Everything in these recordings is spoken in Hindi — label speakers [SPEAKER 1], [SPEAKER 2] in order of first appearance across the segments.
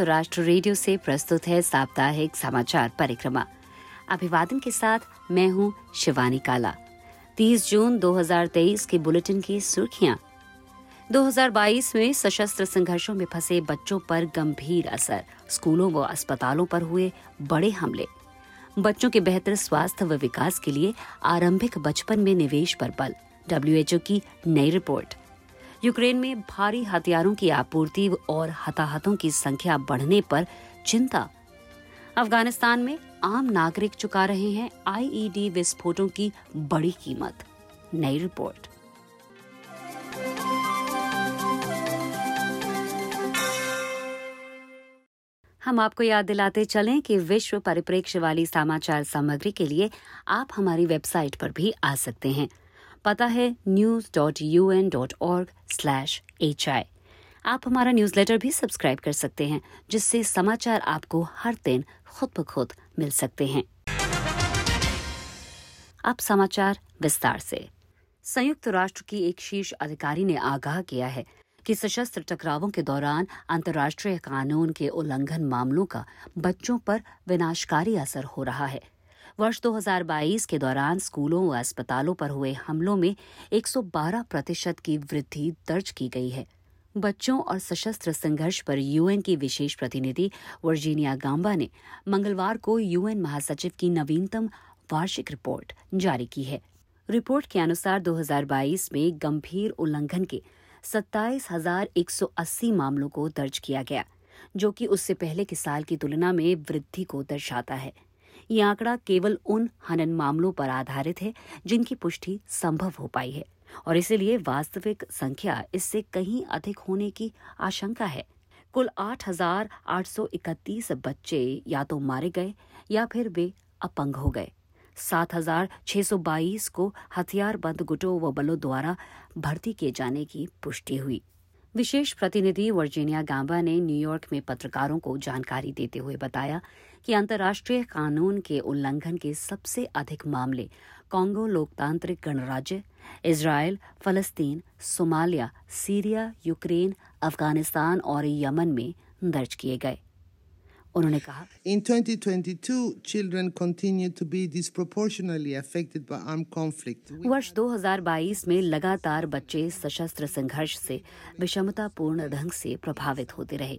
[SPEAKER 1] संयुक्त राष्ट्र रेडियो से प्रस्तुत है साप्ताहिक समाचार परिक्रमा। अभिवादन के साथ मैं हूँ शिवानी काला। 30 जून 2023 के बुलेटिन की सुर्खियाँ। 2022 में सशस्त्र संघर्षों में फंसे बच्चों पर गंभीर असर। स्कूलों व अस्पतालों पर हुए बड़े हमले। बच्चों के बेहतर स्वास्थ्य व विकास के लिए आरंभिक बचपन में निवेश पर बल। डब्ल्यूएचओ की नई रिपोर्ट। यूक्रेन में भारी हथियारों की आपूर्ति और हताहतों की संख्या बढ़ने पर चिंता। अफ़गानिस्तान में आम नागरिक चुका रहे हैं आईईडी विस्फोटों की बड़ी कीमत। नई रिपोर्ट। हम आपको याद दिलाते चलें कि विश्व परिप्रेक्ष्य वाली समाचार सामग्री के लिए आप हमारी वेबसाइट पर भी आ सकते हैं। पता है news dot U N dot org slash H I आप हमारा न्यूज़ लेटर भी सब्सक्राइब कर सकते हैं, जिससे समाचार आपको हर दिन खुद ब खुद मिल सकते हैं। अब समाचार विस्तार से। संयुक्त राष्ट्र की एक शीर्ष अधिकारी ने आगाह किया है कि सशस्त्र टकरावों के दौरान अंतर्राष्ट्रीय कानून के उल्लंघन मामलों का बच्चों पर विनाशकारी असर हो रहा है। वर्ष 2022 के दौरान स्कूलों व अस्पतालों पर हुए हमलों में 112 प्रतिशत की वृद्धि दर्ज की गई है। बच्चों और सशस्त्र संघर्ष पर यूएन की विशेष प्रतिनिधि वर्जीनिया गांबा ने मंगलवार को यूएन महासचिव की नवीनतम वार्षिक रिपोर्ट जारी की है। रिपोर्ट के अनुसार 2022 में गंभीर उल्लंघन के 27,180 मामलों को दर्ज किया गया जो कि उससे पहले के साल की तुलना में वृद्धि को दर्शाता है। ये आंकड़ा केवल उन हनन मामलों पर आधारित है जिनकी पुष्टि संभव हो पाई है और इसलिए वास्तविक संख्या इससे कहीं अधिक होने की आशंका है। कुल 8,831 बच्चे या तो मारे गए या फिर वे अपंग हो गए। 7,622 को हथियारबंद गुटों व बलों द्वारा भर्ती किए जाने की पुष्टि हुई। विशेष प्रतिनिधि वर्जीनिया गांबा ने न्यूयॉर्क में पत्रकारों को जानकारी देते हुए बताया कि अंतर्राष्ट्रीय कानून के उल्लंघन के सबसे अधिक मामले कांगो लोकतांत्रिक गणराज्य इसराइल फलस्तीन, सोमालिया, सीरिया, यूक्रेन, अफ़गानिस्तान और यमन में दर्ज किए गए। उन्होंने कहा।
[SPEAKER 2] In 2022, children continue to be disproportionately affected by armed conflict.
[SPEAKER 1] वर्ष 2022 में लगातार बच्चे सशस्त्र संघर्ष से विषमतापूर्ण ढंग से प्रभावित होते रहे।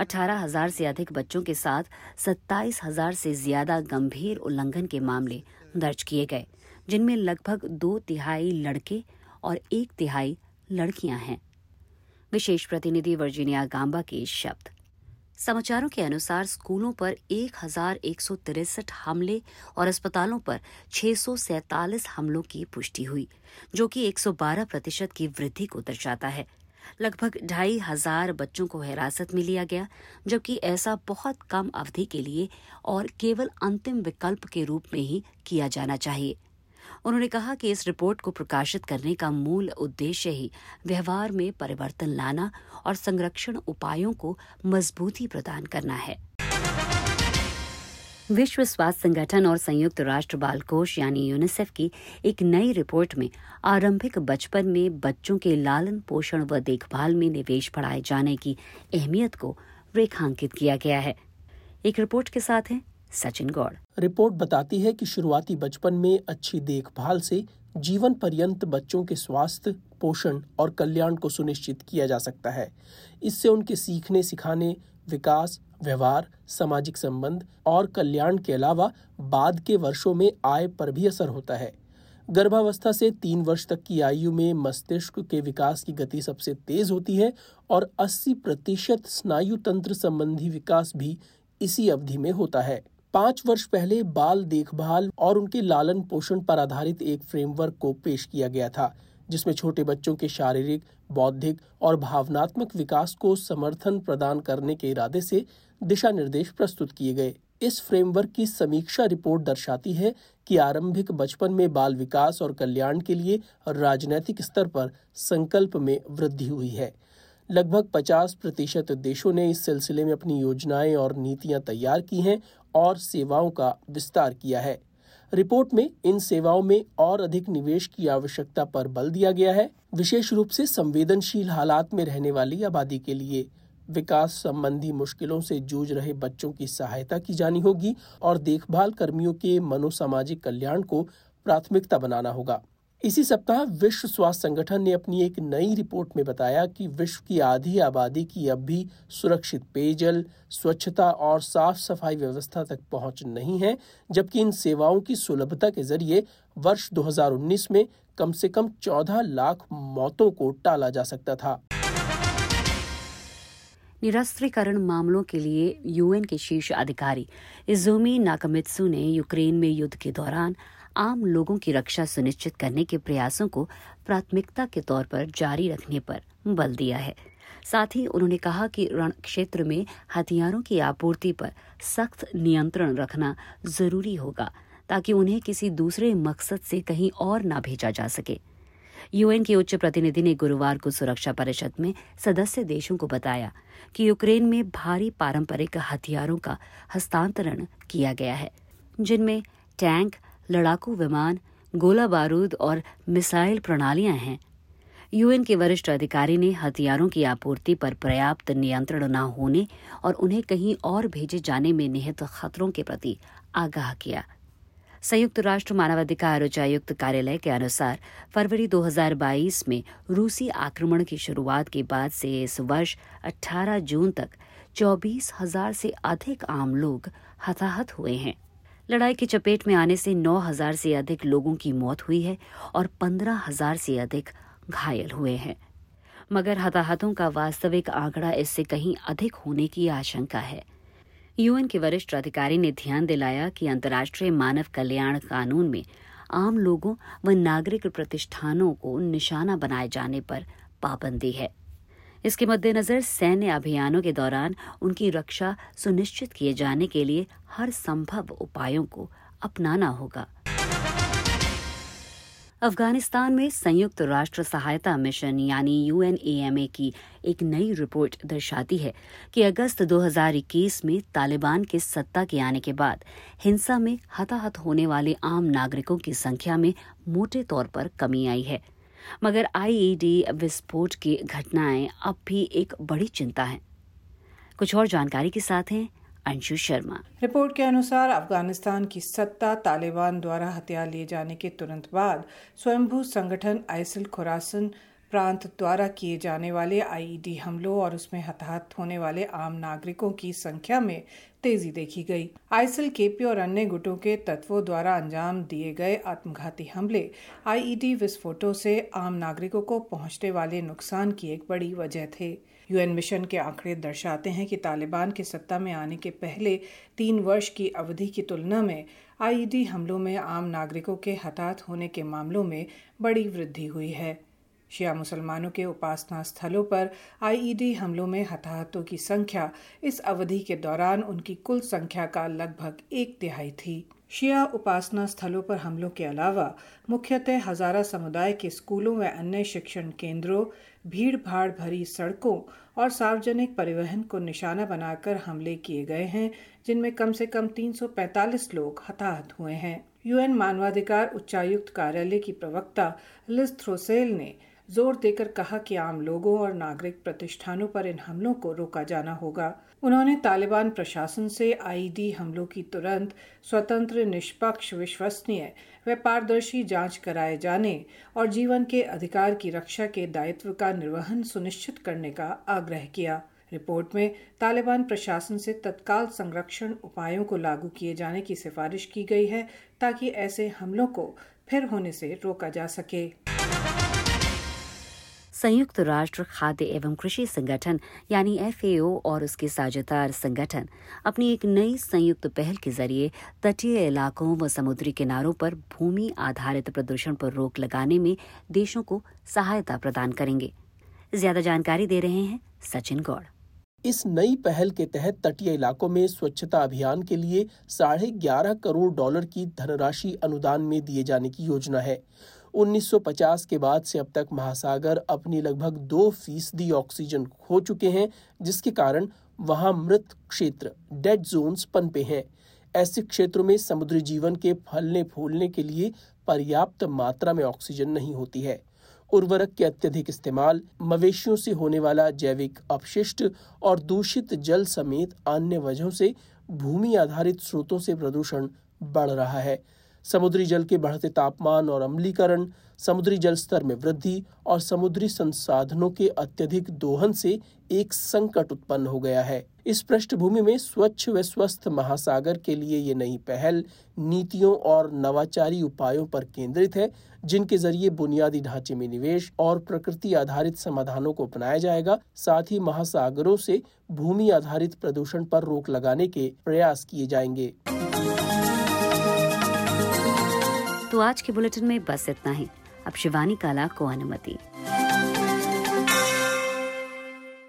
[SPEAKER 1] 18,000 से अधिक बच्चों के साथ 27,000 से ज़्यादा गंभीर उल्लंघन के मामले दर्ज किए गए जिनमें लगभग दो तिहाई लड़के और एक तिहाई लड़कियाँ हैं। विशेष प्रतिनिधि वर्जीनिया गांबा के शब्द। समाचारों के अनुसार स्कूलों पर एक हमले और अस्पतालों पर छह हमलों की पुष्टि हुई, जो कि 112 प्रतिशत की वृद्धि को दर्शाता है। लगभग ढाई हज़ार बच्चों को हिरासत में लिया गया, जबकि ऐसा बहुत कम अवधि के लिए और केवल अंतिम विकल्प के रूप में ही किया जाना चाहिए। उन्होंने कहा कि इस रिपोर्ट को प्रकाशित करने का मूल उद्देश्य ही व्यवहार में परिवर्तन लाना और संरक्षण उपायों को मजबूती प्रदान करना है। विश्व स्वास्थ्य संगठन और संयुक्त राष्ट्र बाल कोष यानी यूनिसेफ की एक नई रिपोर्ट में आरंभिक बचपन में बच्चों के लालन पोषण व देखभाल में निवेश बढ़ाए जाने की अहमियत को रेखांकित किया गया है। एक रिपोर्ट के साथ है सचिन गौड़।
[SPEAKER 3] रिपोर्ट बताती है कि शुरुआती बचपन में अच्छी देखभाल से जीवन पर्यंत बच्चों के स्वास्थ्य, पोषण और कल्याण को सुनिश्चित किया जा सकता है। इससे उनके सीखने, सिखाने, विकास, व्यवहार, सामाजिक संबंध और कल्याण के अलावा बाद के वर्षों में आय पर भी असर होता है। गर्भावस्था से तीन वर्ष तक की आयु में मस्तिष्क के विकास की गति सबसे तेज होती है और 80 प्रतिशत स्नायु तंत्र संबंधी विकास भी इसी अवधि में होता है। पाँच वर्ष पहले बाल देखभाल और उनके लालन पोषण पर आधारित एक फ्रेमवर्क को पेश किया गया था, जिसमें छोटे बच्चों के शारीरिक, बौद्धिक और भावनात्मक विकास को समर्थन प्रदान करने के इरादे से दिशा निर्देश प्रस्तुत किए गए। इस फ्रेमवर्क की समीक्षा रिपोर्ट दर्शाती है कि आरंभिक बचपन में बाल विकास और कल्याण के लिए राजनैतिक स्तर पर संकल्प में वृद्धि हुई है। लगभग 50 प्रतिशत देशों ने इस सिलसिले में अपनी योजनाएँ और नीतियाँ तैयार की हैं और सेवाओं का विस्तार किया है। रिपोर्ट में इन सेवाओं में और अधिक निवेश की आवश्यकता पर बल दिया गया है। विशेष रूप से संवेदनशील हालात में रहने वाली आबादी के लिए विकास संबंधी मुश्किलों से जूझ रहे बच्चों की सहायता की जानी होगी और देखभाल कर्मियों के मनोसामाजिक कल्याण को प्राथमिकता बनाना होगा। इसी सप्ताह विश्व स्वास्थ्य संगठन ने अपनी एक नई रिपोर्ट में बताया कि विश्व की आधी आबादी की अब भी सुरक्षित पेयजल, स्वच्छता और साफ़ सफ़ाई व्यवस्था तक पहुँच नहीं है, जबकि इन सेवाओं की सुलभता के ज़रिए वर्ष 2019 में कम से कम 14 लाख मौतों को टाला जा सकता था।
[SPEAKER 1] निरस्त्रीकरण मामलों के लिए यूएन के शीर्ष अधिकारी इजोमी नाकामित्सु ने यूक्रेन में युद्ध के दौरान आम लोगों की रक्षा सुनिश्चित करने के प्रयासों को प्राथमिकता के तौर पर जारी रखने पर बल दिया है। साथ ही उन्होंने कहा कि रण क्षेत्र में हथियारों की आपूर्ति पर सख्त नियंत्रण रखना ज़रूरी होगा, ताकि उन्हें किसी दूसरे मकसद से कहीं और न भेजा जा सके। यूएन के उच्च प्रतिनिधि ने गुरुवार को सुरक्षा परिषद में सदस्य देशों को बताया कि यूक्रेन में भारी पारंपरिक हथियारों का हस्तांतरण किया गया है, जिनमें टैंक लड़ाकू विमान, गोला बारूद और मिसाइल प्रणालियाँ हैं। यूएन के वरिष्ठ अधिकारी ने हथियारों की आपूर्ति पर पर्याप्त नियंत्रण न होने और उन्हें कहीं और भेजे जाने में निहित खतरों के प्रति आगाह किया। संयुक्त राष्ट्र मानवाधिकार उच्चायुक्त कार्यालय के अनुसार, फरवरी 2022 में रूसी आक्रमण की शुरुआत के बाद से इस वर्ष 18 जून तक चौबीस हज़ार से अधिक आम लोग हताहत हुए हैं। लड़ाई की चपेट में आने से 9000 से अधिक लोगों की मौत हुई है और 15000 से अधिक घायल हुए हैं। मगर हताहतों का वास्तविक आंकड़ा इससे कहीं अधिक होने की आशंका है। यूएन के वरिष्ठ अधिकारी ने ध्यान दिलाया कि अंतर्राष्ट्रीय मानव कल्याण कानून में आम लोगों व नागरिक प्रतिष्ठानों को निशाना बनाए जाने पर पाबंदी है। इसके मद्देनजर सैन्य अभियानों के दौरान उनकी रक्षा सुनिश्चित किए जाने के लिए हर संभव उपायों को अपनाना होगा। अफ़गानिस्तान में संयुक्त राष्ट्र सहायता मिशन यानी यूएनएएमए की एक नई रिपोर्ट दर्शाती है कि अगस्त 2021 में तालिबान के सत्ता के आने के बाद हिंसा में हताहत होने वाले आम नागरिकों की संख्या में मोटे तौर पर कमी आई है। मगर आईईडी विस्फोट की घटनाएँ अब भी एक बड़ी चिंता है। कुछ और जानकारी के साथ हैं अंशु शर्मा।
[SPEAKER 4] रिपोर्ट के अनुसार अफ़गानिस्तान की सत्ता तालिबान द्वारा हथियार लिए जाने के तुरंत बाद स्वयंभू संगठन आइसिल खुरासन प्रांत द्वारा किए जाने वाले आईईडी हमलों और उसमें हताहत होने वाले आम नागरिकों की संख्या में तेज़ी देखी गई। आइसिल केपी और अन्य गुटों के तत्वों द्वारा अंजाम दिए गए आत्मघाती हमले आईईडी विस्फोटों से आम नागरिकों को पहुँचने वाले नुकसान की एक बड़ी वजह थे। यूएन मिशन के आंकड़े दर्शाते हैं कि तालिबान के सत्ता में आने के पहले तीन वर्ष की अवधि की तुलना में आईईडी हमलों में आम नागरिकों के हताहत होने के मामलों में बड़ी वृद्धि हुई है। शिया मुसलमानों के उपासना स्थलों पर आईईडी हमलों में हताहतों की संख्या। इस अवधि के दौरान उनकी कुल संख्या का लगभग एक तिहाई थी। शिया उपासना स्थलों पर हमलों के अलावा मुख्यतः हजारा समुदाय के स्कूलों व अन्य शिक्षण केंद्रों भीड़ भाड़ भरी सड़कों और सार्वजनिक परिवहन को निशाना बनाकर हमले किए गए हैं, जिनमें कम से कम 345 लोग हताहत हुए हैं। यूएन मानवाधिकार उच्चायुक्त कार्यालय की प्रवक्ता लिज थ्रोसेल ने ज़ोर देकर कहा कि आम लोगों और नागरिक प्रतिष्ठानों पर इन हमलों को रोका जाना होगा। उन्होंने तालिबान प्रशासन से आईडी हमलों की तुरंत, स्वतंत्र, निष्पक्ष, विश्वसनीय व पारदर्शी जाँच कराए जाने और जीवन के अधिकार की रक्षा के दायित्व का निर्वहन सुनिश्चित करने का आग्रह किया। रिपोर्ट में तालिबान प्रशासन से तत्काल संरक्षण उपायों को लागू किए जाने की सिफारिश की गई है ताकि ऐसे हमलों को फिर होने से रोका जा सके।
[SPEAKER 1] संयुक्त राष्ट्र खाद्य एवं कृषि संगठन, यानी एफएओ और उसके साझेदार संगठन, अपनी एक नई संयुक्त पहल के ज़रिए तटीय इलाकों व समुद्री किनारों पर भूमि आधारित प्रदूषण पर रोक लगाने में देशों को सहायता प्रदान करेंगे। ज़्यादा जानकारी दे रहे हैं सचिन गौड़।
[SPEAKER 3] इस नई पहल के तहत तटीय इलाकों में स्वच्छता अभियान के लिए साढ़े ग्यारह करोड़ डॉलर की धनराशि अनुदान में दिए जाने की योजना है। 1950 के बाद से अब तक महासागर अपनी लगभग दो फ़ीसदी ऑक्सीजन खो चुके हैं, जिसके कारण वहाँ मृत क्षेत्र डेड जोन्स पनपे हैं। ऐसे क्षेत्रों में समुद्री जीवन के फलने फूलने के लिए पर्याप्त मात्रा में ऑक्सीजन नहीं होती है। उर्वरक के अत्यधिक इस्तेमाल, मवेशियों से होने वाला जैविक अपशिष्ट और दूषित जल समेत अन्य वजहों से भूमि आधारित स्रोतों से प्रदूषण बढ़ रहा है। समुद्री जल के बढ़ते तापमान और अम्लीकरण, समुद्री जल स्तर में वृद्धि और समुद्री संसाधनों के अत्यधिक दोहन से एक संकट उत्पन्न हो गया है। इस पृष्ठभूमि में स्वच्छ व स्वस्थ महासागर के लिए ये नई पहल नीतियों और नवाचारी उपायों पर केंद्रित है, जिनके ज़रिए बुनियादी ढांचे में निवेश और प्रकृति आधारित समाधानों को अपनाया जाएगा। साथ ही महासागरों से भूमि आधारित प्रदूषण पर रोक लगाने के प्रयास किए जाएँगे।
[SPEAKER 1] तो आज के बुलेटिन में बस इतना ही। अब शिवानी काला को अनुमति।